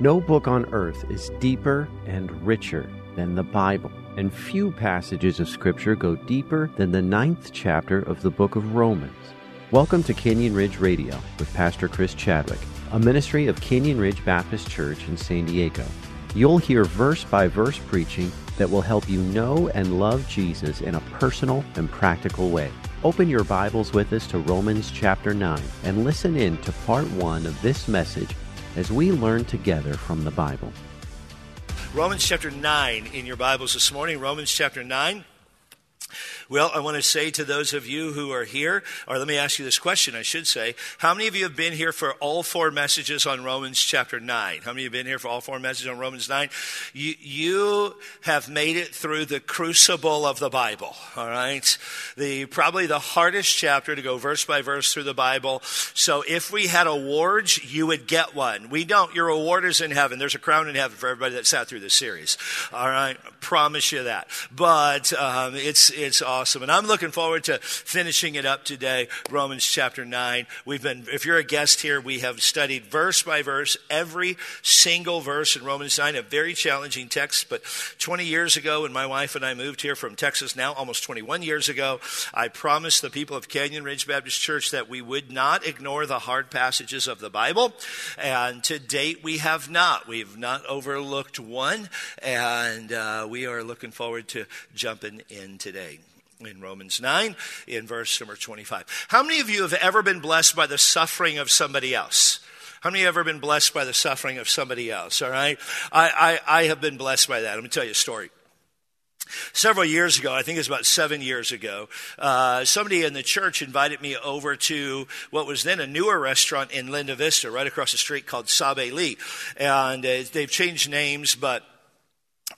No book on earth is deeper and richer than the Bible, and few passages of Scripture go deeper than the ninth chapter of the book of Romans. Welcome to Canyon Ridge Radio with Pastor Chris Chadwick, a ministry of Canyon Ridge Baptist Church in San Diego. You'll hear verse by verse preaching that will help you know and love Jesus in a personal and practical way. Open your Bibles with us to Romans chapter 9 and listen in to part 1 of this message as we learn together from the Bible. Romans chapter 9 in your Bibles this morning. Romans chapter 9. Well, I want to say to those of you who are here, or let me ask you this question, I should say. How many of you have been here for all four messages on Romans chapter 9? How many have been here for all four messages on Romans 9? You, you have made it through the crucible of the Bible, all right? The, probably the hardest chapter to go verse by verse through the Bible. So if we had awards, you would get one. We don't. Your award is in heaven. There's a crown in heaven for everybody that sat through this series. All right? I promise you that. But um, it's, it's awesome. And I'm looking forward to finishing it up today, Romans chapter 9. We've been, if you're a guest here, we have studied verse by verse every single verse in Romans 9, a very challenging text. But 20 years ago, when my wife and I moved here from Texas now, almost 21 years ago, I promised the people of Canyon Ridge Baptist Church that we would not ignore the hard passages of the Bible. And to date, we have not. We've not overlooked one. And uh, we are looking forward to jumping in today in Romans 9, in verse number 25. How many of you have ever been blessed by the suffering of somebody else? How many have ever been blessed by the suffering of somebody else? All right. I, I, I have been blessed by that. Let me tell you a story. Several years ago, I think it was about seven years ago, uh, somebody in the church invited me over to what was then a newer restaurant in Linda Vista, right across the street called Sab-E-Lee. And uh, they've changed names, but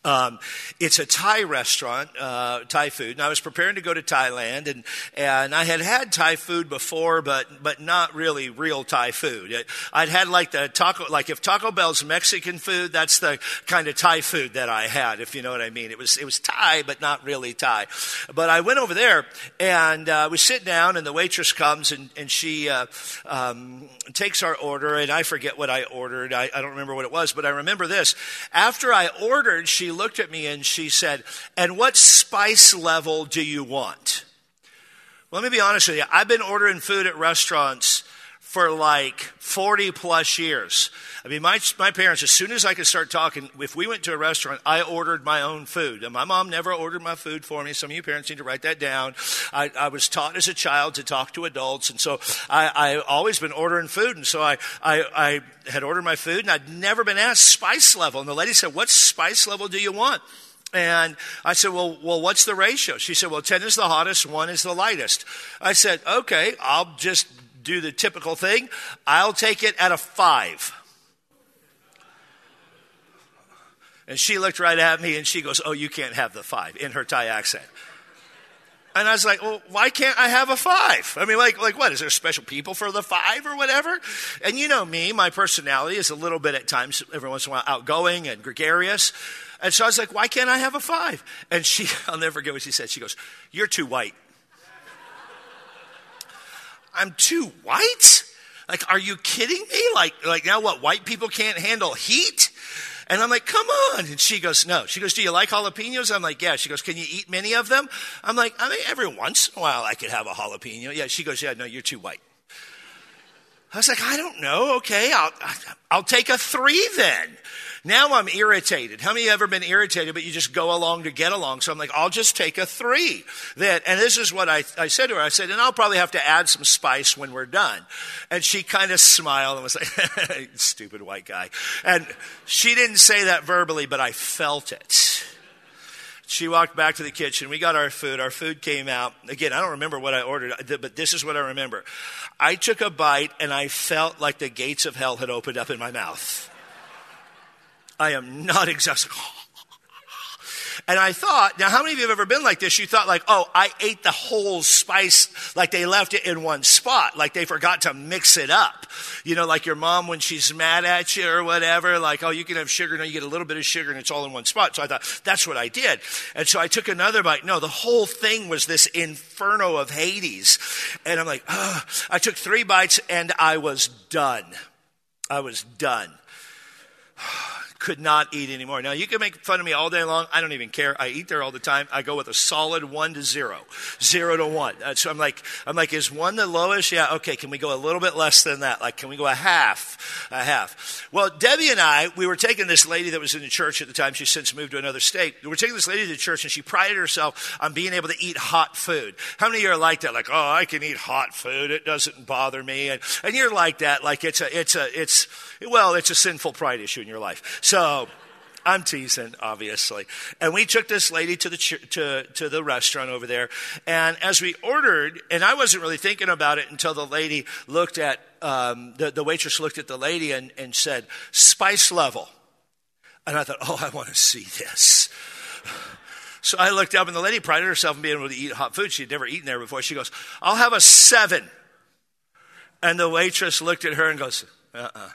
um, it's a Thai restaurant, uh, Thai food, and I was preparing to go to Thailand, and and I had had Thai food before, but but not really real Thai food. I'd had like the taco, like if Taco Bell's Mexican food, that's the kind of Thai food that I had, if you know what I mean. It was it was Thai, but not really Thai. But I went over there, and uh, we sit down, and the waitress comes, and and she uh, um, takes our order, and I forget what I ordered. I, I don't remember what it was, but I remember this. After I ordered, she looked at me and she said, And what spice level do you want? Well, let me be honest with you. I've been ordering food at restaurants for like 40 plus years. I mean, my, my parents, as soon as I could start talking, if we went to a restaurant, I ordered my own food. And my mom never ordered my food for me. Some of you parents need to write that down. I, I was taught as a child to talk to adults. And so I, I always been ordering food. And so I, I, I had ordered my food and I'd never been asked spice level. And the lady said, what spice level do you want? And I said, well, well, what's the ratio? She said, well, 10 is the hottest, 1 is the lightest. I said, okay, I'll just do the typical thing. I'll take it at a five. And she looked right at me and she goes, Oh, you can't have the five in her Thai accent. And I was like, well, why can't I have a five? I mean, like, like what? Is there special people for the five or whatever? And you know me, my personality is a little bit at times, every once in a while, outgoing and gregarious. And so I was like, why can't I have a five? And she, I'll never forget what she said. She goes, you're too white. I'm too white? Like, are you kidding me? Like, like now what? White people can't handle heat? And I'm like, come on. And she goes, no. She goes, do you like jalapenos? I'm like, yeah. She goes, can you eat many of them? I'm like, I mean, every once in a while I could have a jalapeno. Yeah. She goes, yeah, no, you're too white. I was like, I don't know. Okay. I'll, I'll take a three then. Now I'm irritated. How many ever been irritated, but you just go along to get along? So I'm like, I'll just take a three. Then, and this is what I, I said to her. I said, and I'll probably have to add some spice when we're done. And she kind of smiled and was like, stupid white guy. And she didn't say that verbally, but I felt it. She walked back to the kitchen. We got our food. Our food came out. Again, I don't remember what I ordered, but this is what I remember. I took a bite and I felt like the gates of hell had opened up in my mouth. I am not exhausted. And I thought, now how many of you have ever been like this? You thought like, oh, I ate the whole spice, like they left it in one spot, like they forgot to mix it up. You know, like your mom when she's mad at you or whatever, like, oh, you can have sugar, no, you get a little bit of sugar and it's all in one spot. So I thought, that's what I did. And so I took another bite. No, the whole thing was this inferno of Hades. And I'm like, oh. I took three bites and I was done. I was done could not eat anymore. Now, you can make fun of me all day long. I don't even care. I eat there all the time. I go with a solid one to zero, zero to one. Uh, so I'm like, I'm like, is one the lowest? Yeah, okay. Can we go a little bit less than that? Like, can we go a half? A half. Well, Debbie and I, we were taking this lady that was in the church at the time. She's since moved to another state. We were taking this lady to the church, and she prided herself on being able to eat hot food. How many of you are like that? Like, oh, I can eat hot food. It doesn't bother me. And, and you're like that. Like, it's a, it's a, it's, well, it's a sinful pride issue in your life. So, I'm teasing, obviously. And we took this lady to the ch- to to the restaurant over there, and as we ordered, and I wasn't really thinking about it until the lady looked at um, the the waitress looked at the lady and and said spice level, and I thought, oh, I want to see this. So I looked up, and the lady prided herself on being able to eat hot food. She'd never eaten there before. She goes, "I'll have a seven. And the waitress looked at her and goes, "Uh uh-uh. uh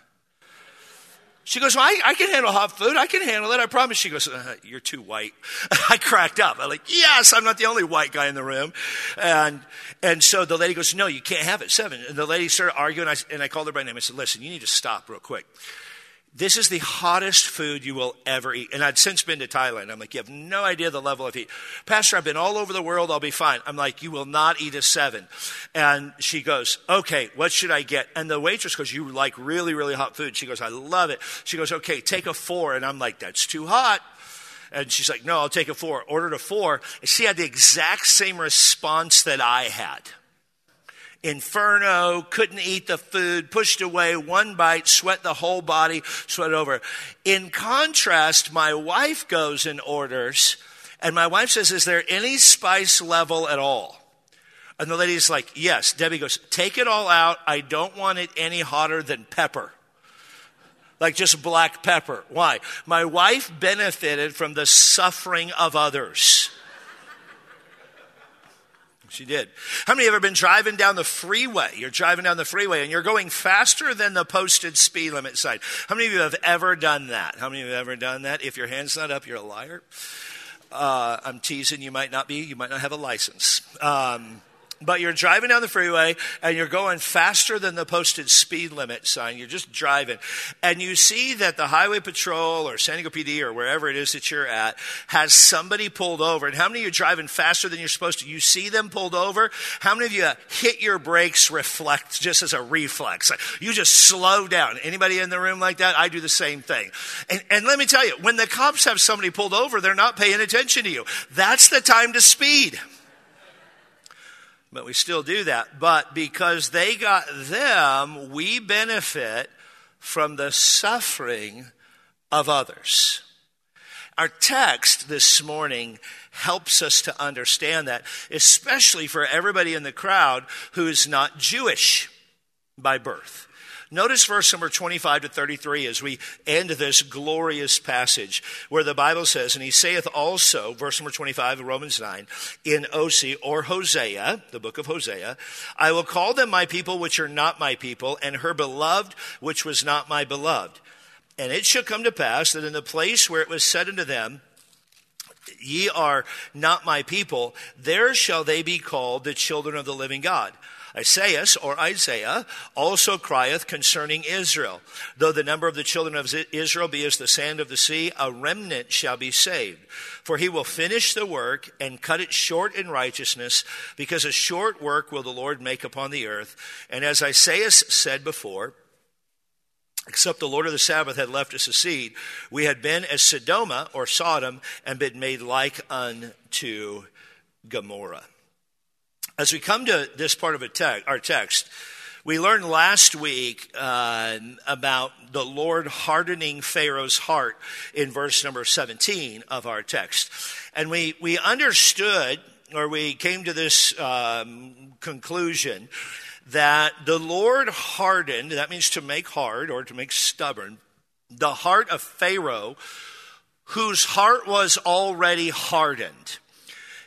she goes, well, I, I, can handle hot food. I can handle it. I promise. She goes, uh, you're too white. I cracked up. I'm like, yes, I'm not the only white guy in the room. And, and so the lady goes, no, you can't have it. Seven. And the lady started arguing. I, and I called her by name. I said, listen, you need to stop real quick. This is the hottest food you will ever eat. And I'd since been to Thailand. I'm like, you have no idea the level of heat. Pastor, I've been all over the world. I'll be fine. I'm like, you will not eat a seven. And she goes, okay, what should I get? And the waitress goes, you like really, really hot food. She goes, I love it. She goes, okay, take a four. And I'm like, that's too hot. And she's like, no, I'll take a four. Ordered a four. And she had the exact same response that I had inferno, couldn't eat the food, pushed away, one bite, sweat the whole body, sweat over. In contrast, my wife goes and orders, and my wife says, Is there any spice level at all? And the lady's like, Yes. Debbie goes, Take it all out. I don't want it any hotter than pepper like just black pepper. Why? My wife benefited from the suffering of others. She did. How many have ever been driving down the freeway? You're driving down the freeway and you're going faster than the posted speed limit sign. How many of you have ever done that? How many of you have ever done that? If your hand's not up, you're a liar. Uh, I'm teasing. You might not be. You might not have a license. Um, but you're driving down the freeway and you're going faster than the posted speed limit sign. You're just driving. And you see that the highway patrol or San Diego PD or wherever it is that you're at has somebody pulled over. And how many of you are driving faster than you're supposed to? You see them pulled over. How many of you hit your brakes reflect just as a reflex? You just slow down. Anybody in the room like that? I do the same thing. And, and let me tell you, when the cops have somebody pulled over, they're not paying attention to you. That's the time to speed but we still do that. But because they got them, we benefit from the suffering of others. Our text this morning helps us to understand that, especially for everybody in the crowd who is not Jewish by birth. Notice verse number 25 to 33 as we end this glorious passage where the Bible says, And he saith also, verse number 25 of Romans 9, in Osee or Hosea, the book of Hosea, I will call them my people which are not my people, and her beloved which was not my beloved. And it shall come to pass that in the place where it was said unto them, Ye are not my people, there shall they be called the children of the living God. Esaias or Isaiah also crieth concerning Israel. Though the number of the children of Israel be as the sand of the sea, a remnant shall be saved. For he will finish the work and cut it short in righteousness, because a short work will the Lord make upon the earth. And as Isaiah said before, Except the Lord of the Sabaoth had left us a seed, we had been as Sodoma or Sodom and been made like unto Gomorrah. As we come to this part of te- our text, we learned last week uh, about the Lord hardening Pharaoh's heart in verse number 17 of our text. And we, we understood, or we came to this um, conclusion, that the Lord hardened, that means to make hard or to make stubborn, the heart of Pharaoh, whose heart was already hardened.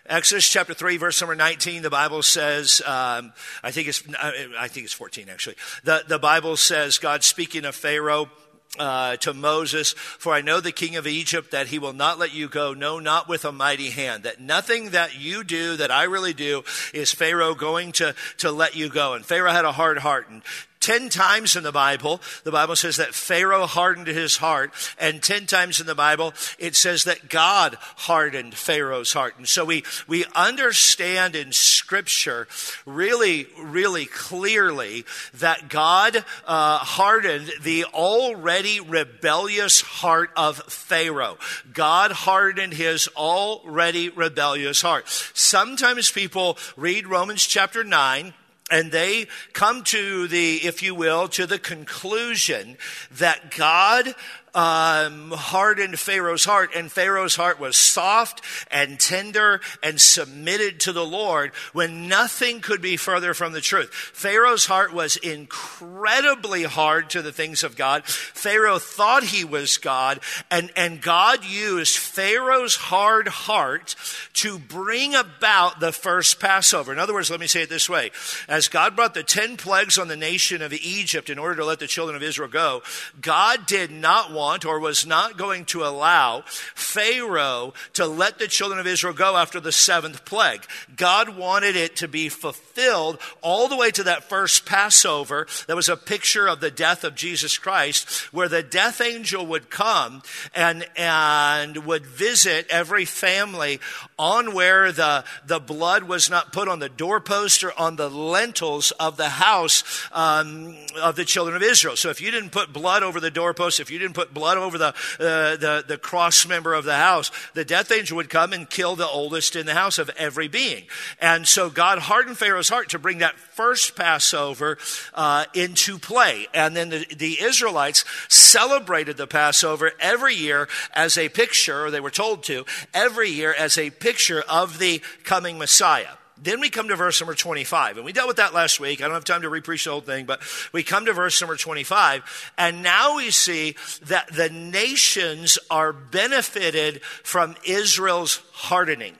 Exodus chapter 3, verse number 19, the Bible says, um, I, think it's, I think it's 14 actually. The, the Bible says, God speaking of Pharaoh, uh, to Moses, For I know the king of Egypt that he will not let you go, no, not with a mighty hand. That nothing that you do, that I really do, is Pharaoh going to, to let you go. And Pharaoh had a hard heart. And Ten times in the Bible, the Bible says that Pharaoh hardened his heart, and ten times in the Bible, it says that God hardened Pharaoh's heart. And so we, we understand in Scripture really, really clearly that God uh, hardened the already rebellious heart of Pharaoh. God hardened his already rebellious heart. Sometimes people read Romans chapter 9 and they come to the, if you will, to the conclusion that God um, hardened Pharaoh's heart, and Pharaoh's heart was soft and tender and submitted to the Lord when nothing could be further from the truth. Pharaoh's heart was incredibly hard to the things of God. Pharaoh thought he was God, and, and God used Pharaoh's hard heart to bring about the first Passover. In other words, let me say it this way. As God brought the 10 plagues on the nation of Egypt in order to let the children of Israel go, God did not want or was not going to allow Pharaoh to let the children of Israel go after the seventh plague. God wanted it to be fulfilled all the way to that first Passover. That was a picture of the death of Jesus Christ, where the death angel would come and, and would visit every family on where the, the blood was not put on the doorpost or on the lintels of the house um, of the children of Israel. So if you didn't put blood over the doorpost, if you didn't put put blood over the, uh, the, the cross member of the house, the death angel would come and kill the oldest in the house of every being. And so God hardened Pharaoh's heart to bring that first Passover uh, into play. And then the, the Israelites celebrated the Passover every year as a picture, or they were told to, every year as a picture of the coming Messiah. Then we come to verse number 25. And we dealt with that last week. I don't have time to repreach the whole thing, but we come to verse number 25. And now we see that the nations are benefited from Israel's hardening.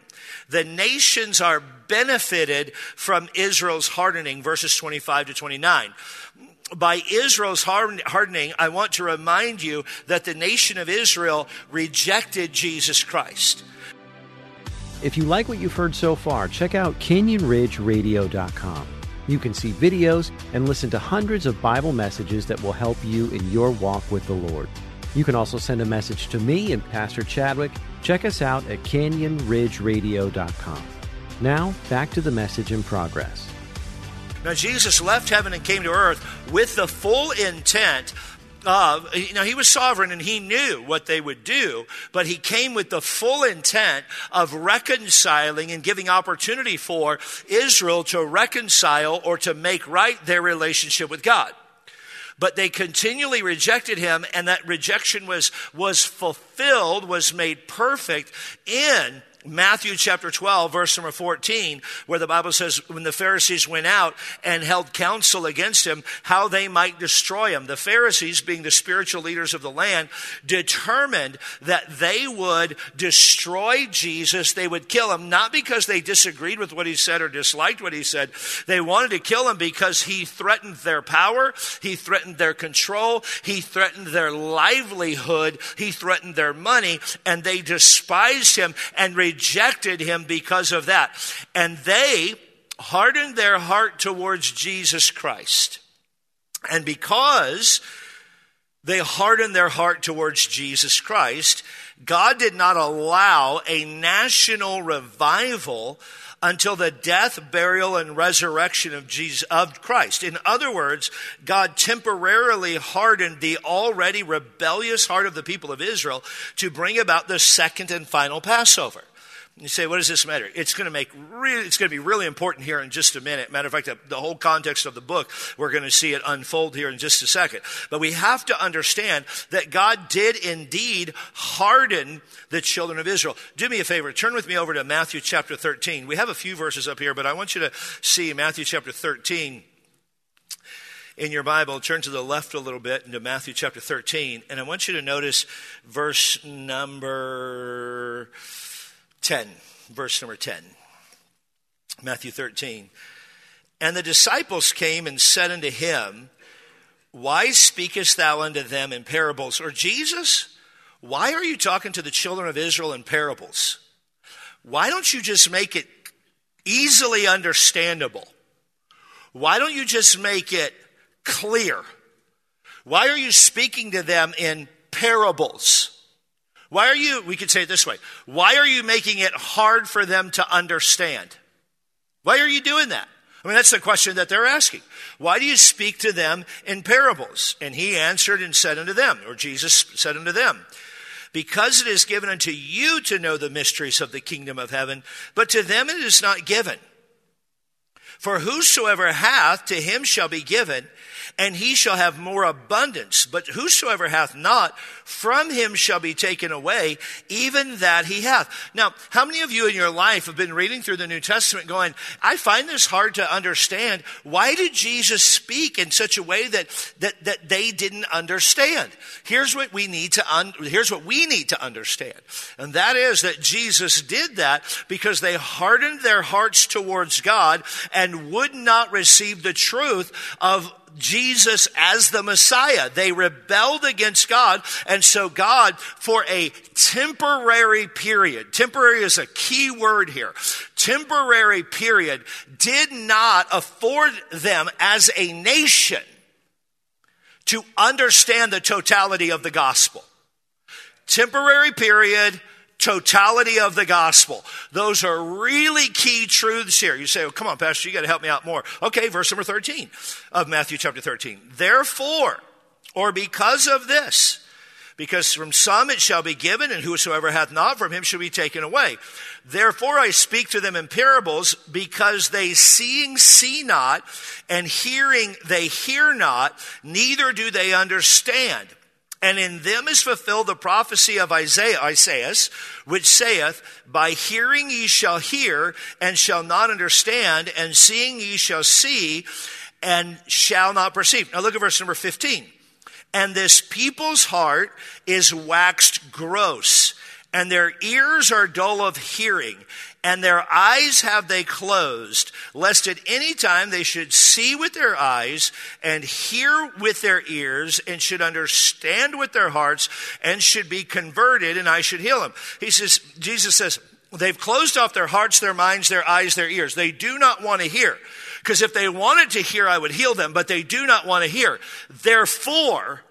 The nations are benefited from Israel's hardening, verses 25 to 29 by Israel's hardening, I want to remind you that the nation of Israel rejected Jesus Christ. If you like what you've heard so far, check out CanyonRidgeRadio.com. You can see videos and listen to hundreds of Bible messages that will help you in your walk with the Lord. You can also send a message to me and Pastor Chadwick. Check us out at CanyonRidgeRadio.com. Now, back to the message in progress. Now, Jesus left heaven and came to earth with the full intent of, you know, he was sovereign and he knew what they would do, but he came with the full intent of reconciling and giving opportunity for Israel to reconcile or to make right their relationship with God. But they continually rejected him and that rejection was was fulfilled was made perfect in Matthew chapter 12, verse number 14, where the Bible says, when the Pharisees went out and held counsel against him, how they might destroy him. The Pharisees, being the spiritual leaders of the land, determined that they would destroy Jesus. They would kill him, not because they disagreed with what he said or disliked what he said. They wanted to kill him because he threatened their power, he threatened their control, he threatened their livelihood, he threatened their money, and they despised him and rejected him because of that. And they hardened their heart towards Jesus Christ. And because they hardened their heart towards Jesus Christ, God did not allow a national revival until the death, burial, and resurrection of Jesus, of Christ. In other words, God temporarily hardened the already rebellious heart of the people of Israel to bring about the second and final Passover. You say, what does this matter? It's going to make really, it's going to be really important here in just a minute. Matter of fact, the, the, whole context of the book, we're going to see it unfold here in just a second. But we have to understand that God did indeed harden the children of Israel. Do me a favor, turn with me over to Matthew chapter 13. We have a few verses up here, but I want you to see Matthew chapter 13. in your Bible, turn to the left a little bit into Matthew chapter 13, and I want you to notice verse number 10. Verse number 10. Matthew 13. And the disciples came and said unto him, Why speakest thou unto them in parables? Or Jesus, why are you talking to the children of Israel in parables? Why don't you just make it easily understandable? Why don't you just make it clear? Why are you speaking to them in parables? Why are you, we could say it this way, why are you making it hard for them to understand? Why are you doing that? I mean, that's the question that they're asking. Why do you speak to them in parables? And he answered and said unto them, or Jesus said unto them, because it is given unto you to know the mysteries of the kingdom of heaven, but to them it is not given. For whosoever hath, to him shall be given, and he shall have more abundance. But whosoever hath not, from him shall be taken away, even that he hath. Now, how many of you in your life have been reading through the New Testament going, I find this hard to understand. Why did Jesus speak in such a way that, that, that they didn't understand? Here's what we need to, un- here's what we need to understand. And that is that Jesus did that because they hardened their hearts towards God and would not receive the truth of Jesus as the Messiah. They rebelled against God, and so God, for a temporary period, temporary is a key word here, temporary period, did not afford them as a nation to understand the totality of the gospel. Temporary period, totality of the gospel. Those are really key truths here. You say, oh, come on, Pastor, you got to help me out more. Okay, verse number 13 of Matthew chapter 13. Therefore, or because of this, because from some it shall be given, and whosoever hath not from him shall be taken away. Therefore I speak to them in parables, because they seeing see not, and hearing they hear not, neither do they understand. And in them is fulfilled the prophecy of Esaias, Isaiah, which saith, By hearing ye shall hear, and shall not understand, and seeing ye shall see, and shall not perceive. Now look at verse number 15. And this people's heart is waxed gross, and their ears are dull of hearing, and their eyes have they closed, lest at any time they should see with their eyes and hear with their ears and should understand with their hearts and should be converted and I should heal them. He says, Jesus says, they've closed off their hearts, their minds, their eyes, their ears. They do not want to hear. Because if they wanted to hear, I would heal them, but they do not want to hear. Therefore,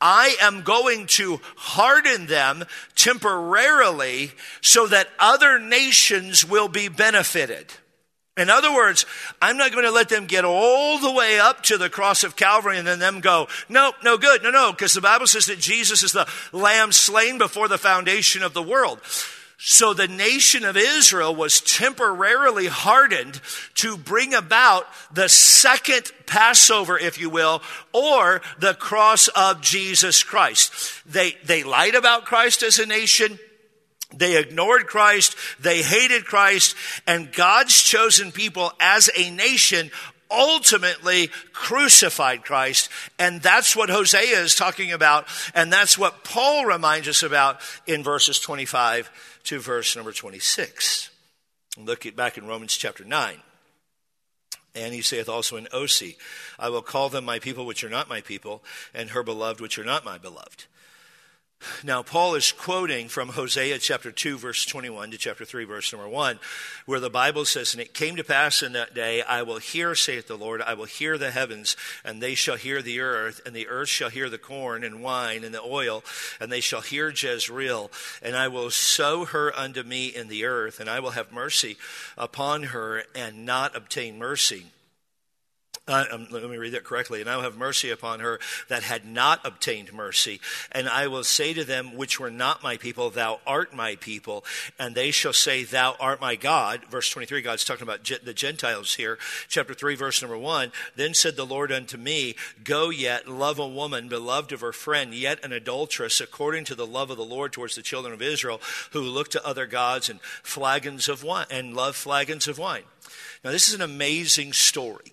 I am going to harden them temporarily so that other nations will be benefited. In other words, I'm not going to let them get all the way up to the cross of Calvary and then them go, nope, no good, no, no, because the Bible says that Jesus is the lamb slain before the foundation of the world. So the nation of Israel was temporarily hardened to bring about the second Passover, if you will, or the cross of Jesus Christ. They, they lied about Christ as a nation. They ignored Christ. They hated Christ. And God's chosen people as a nation ultimately crucified Christ. And that's what Hosea is talking about. And that's what Paul reminds us about in verses 25 to verse number 26. Look at back in Romans chapter 9. And he saith also in Osee, I will call them my people which are not my people, and her beloved which are not my beloved. Now, Paul is quoting from Hosea chapter 2, verse 21 to chapter 3, verse number 1, where the Bible says, And it came to pass in that day, I will hear, saith the Lord, I will hear the heavens, and they shall hear the earth, and the earth shall hear the corn and wine and the oil, and they shall hear Jezreel, and I will sow her unto me in the earth, and I will have mercy upon her and not obtain mercy uh, um, let me read that correctly. And I will have mercy upon her that had not obtained mercy. And I will say to them which were not my people, Thou art my people. And they shall say, Thou art my God. Verse 23, God's talking about the Gentiles here. Chapter 3, verse number 1. Then said the Lord unto me, Go yet, love a woman, beloved of her friend, yet an adulteress, according to the love of the Lord towards the children of Israel, who look to other gods and flagons of wine, and love flagons of wine. Now, this is an amazing story.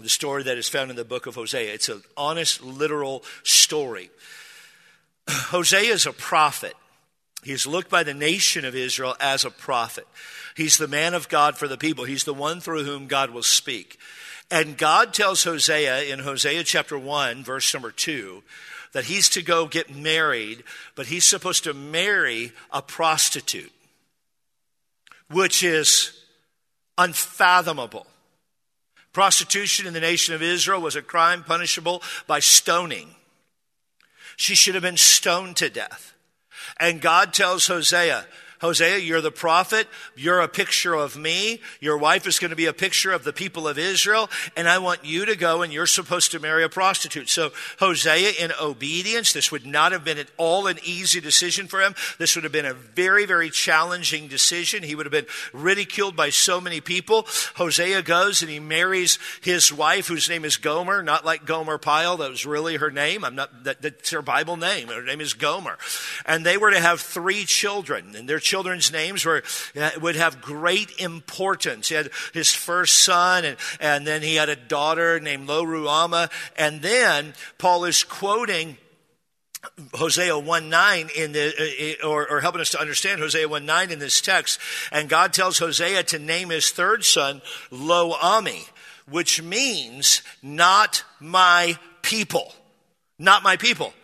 The story that is found in the book of Hosea. It's an honest, literal story. Hosea is a prophet. He's looked by the nation of Israel as a prophet. He's the man of God for the people. He's the one through whom God will speak. And God tells Hosea in Hosea chapter 1, verse number 2, that he's to go get married, but he's supposed to marry a prostitute, which is unfathomable. Prostitution in the nation of Israel was a crime punishable by stoning. She should have been stoned to death. And God tells Hosea, Hosea, you're the prophet. You're a picture of me. Your wife is going to be a picture of the people of Israel. And I want you to go and you're supposed to marry a prostitute. So Hosea, in obedience, this would not have been at all an easy decision for him. This would have been a very, very challenging decision. He would have been ridiculed by so many people. Hosea goes and he marries his wife, whose name is Gomer, not like Gomer Pyle. That was really her name. I'm not, that, that's her Bible name. Her name is Gomer. And they were to have three children. And their children's names were, uh, would have great importance. He had his first son, and, and then he had a daughter named Lo Ruhamah. And then Paul is quoting Hosea 1 9 in the, uh, or, or, helping us to understand Hosea 1 9 in this text. And God tells Hosea to name his third son Lo Ami, which means not my people. Not my people.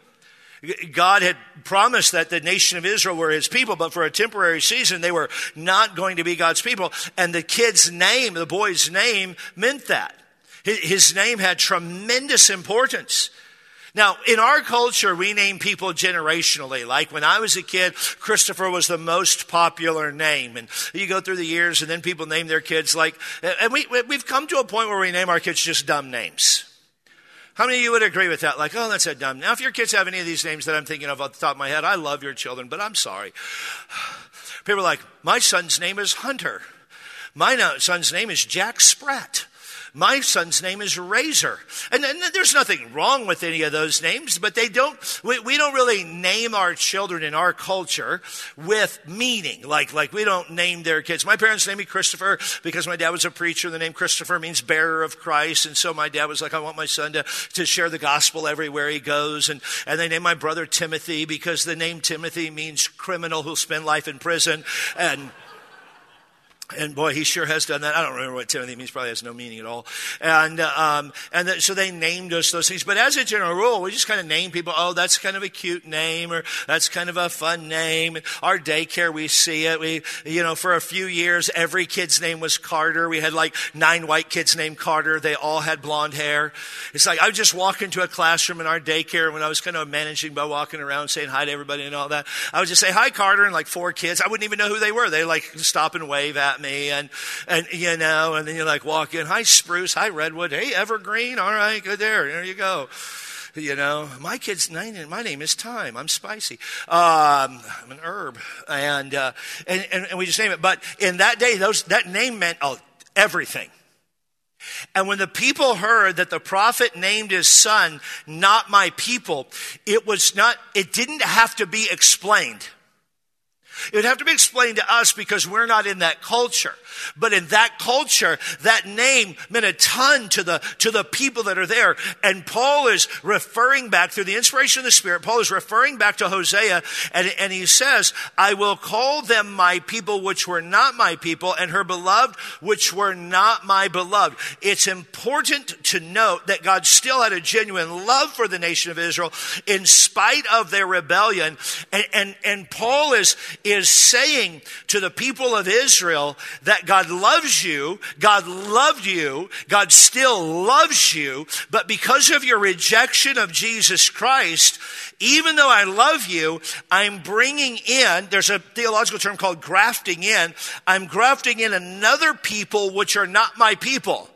God had promised that the nation of Israel were his people, but for a temporary season, they were not going to be God's people. And the kid's name, the boy's name, meant that. His name had tremendous importance. Now, in our culture, we name people generationally. Like when I was a kid, Christopher was the most popular name. And you go through the years, and then people name their kids like, and we, we've come to a point where we name our kids just dumb names. How many of you would agree with that? Like, oh, that's a dumb. Now, if your kids have any of these names that I'm thinking of off the top of my head, I love your children, but I'm sorry. People are like, my son's name is Hunter. My son's name is Jack Spratt. My son's name is Razor. And, and, there's nothing wrong with any of those names, but they don't, we, we don't really name our children in our culture with meaning. Like, like we don't name their kids. My parents named me Christopher because my dad was a preacher. The name Christopher means bearer of Christ. And so my dad was like, I want my son to, to share the gospel everywhere he goes. And, and they named my brother Timothy because the name Timothy means criminal who'll spend life in prison. And, and boy, he sure has done that. I don't remember what Timothy means. Probably has no meaning at all. And um, and so they named us those things. But as a general rule, we just kind of name people. Oh, that's kind of a cute name, or that's kind of a fun name. And our daycare, we see it. We, you know, for a few years, every kid's name was Carter. We had like nine white kids named Carter. They all had blonde hair. It's like I would just walk into a classroom in our daycare when I was kind of managing by walking around saying hi to everybody and all that. I would just say hi, Carter, and like four kids. I wouldn't even know who they were. They like stop and wave at me and, and, you know, and then you like walk in, hi spruce, hi redwood, hey evergreen, all right, good there, there you go. You know, my kid's name, my name is Thyme. I'm spicy. Um, I'm an herb. And, uh, and, and, and we just name it. But in that day, those, that name meant oh, everything. And when the people heard that the prophet named his son, not my people, it was not, it didn't have to be explained. It would have to be explained to us because we're not in that culture. But in that culture, that name meant a ton to the, to the people that are there. And Paul is referring back through the inspiration of the Spirit. Paul is referring back to Hosea and, and he says, I will call them my people which were not my people and her beloved which were not my beloved. It's important to note that God still had a genuine love for the nation of Israel in spite of their rebellion. And, and, and Paul is, is saying to the people of Israel that God loves you, God loved you, God still loves you, but because of your rejection of Jesus Christ, even though I love you, I'm bringing in, there's a theological term called grafting in, I'm grafting in another people which are not my people.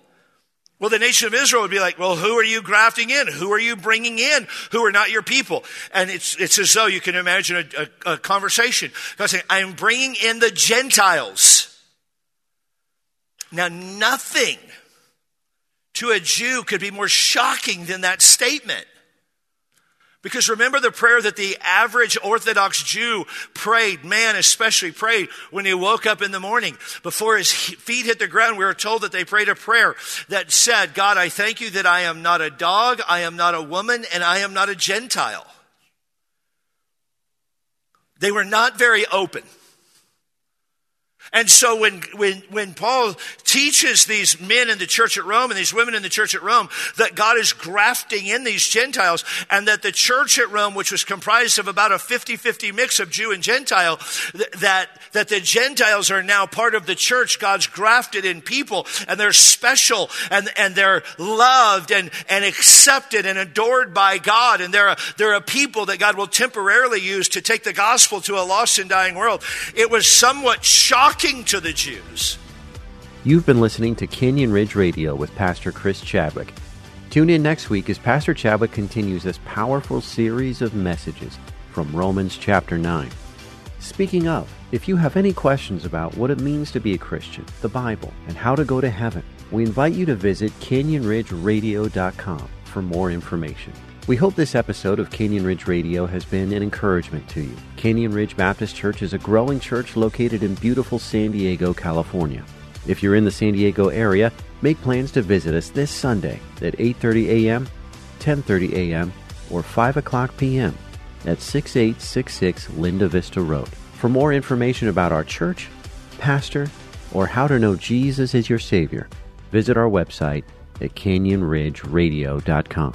Well, the nation of Israel would be like, well, who are you grafting in? Who are you bringing in? Who are not your people? And it's, it's as though you can imagine a, a, a conversation. God saying, I'm bringing in the Gentiles. Now, nothing to a Jew could be more shocking than that statement. Because remember the prayer that the average Orthodox Jew prayed, man especially prayed when he woke up in the morning. Before his feet hit the ground, we were told that they prayed a prayer that said, God, I thank you that I am not a dog, I am not a woman, and I am not a Gentile. They were not very open. And so when, when, when Paul teaches these men in the church at Rome and these women in the church at Rome that God is grafting in these Gentiles and that the church at Rome, which was comprised of about a 50-50 mix of Jew and Gentile, that, that the Gentiles are now part of the church, God's grafted in people and they're special and, and they're loved and, and accepted and adored by God. And they're a, they're a people that God will temporarily use to take the gospel to a lost and dying world. It was somewhat shocking shocking to the Jews. You've been listening to Canyon Ridge Radio with Pastor Chris Chadwick. Tune in next week as Pastor Chadwick continues this powerful series of messages from Romans chapter 9. Speaking of, if you have any questions about what it means to be a Christian, the Bible, and how to go to heaven, we invite you to visit canyonridgeradio.com for more information. We hope this episode of Canyon Ridge Radio has been an encouragement to you. Canyon Ridge Baptist Church is a growing church located in beautiful San Diego, California. If you're in the San Diego area, make plans to visit us this Sunday at 8:30 a.m., 10:30 a.m., or 5 o'clock p.m. at 6866 Linda Vista Road. For more information about our church, pastor, or how to know Jesus is your Savior, visit our website at canyonridgeradio.com.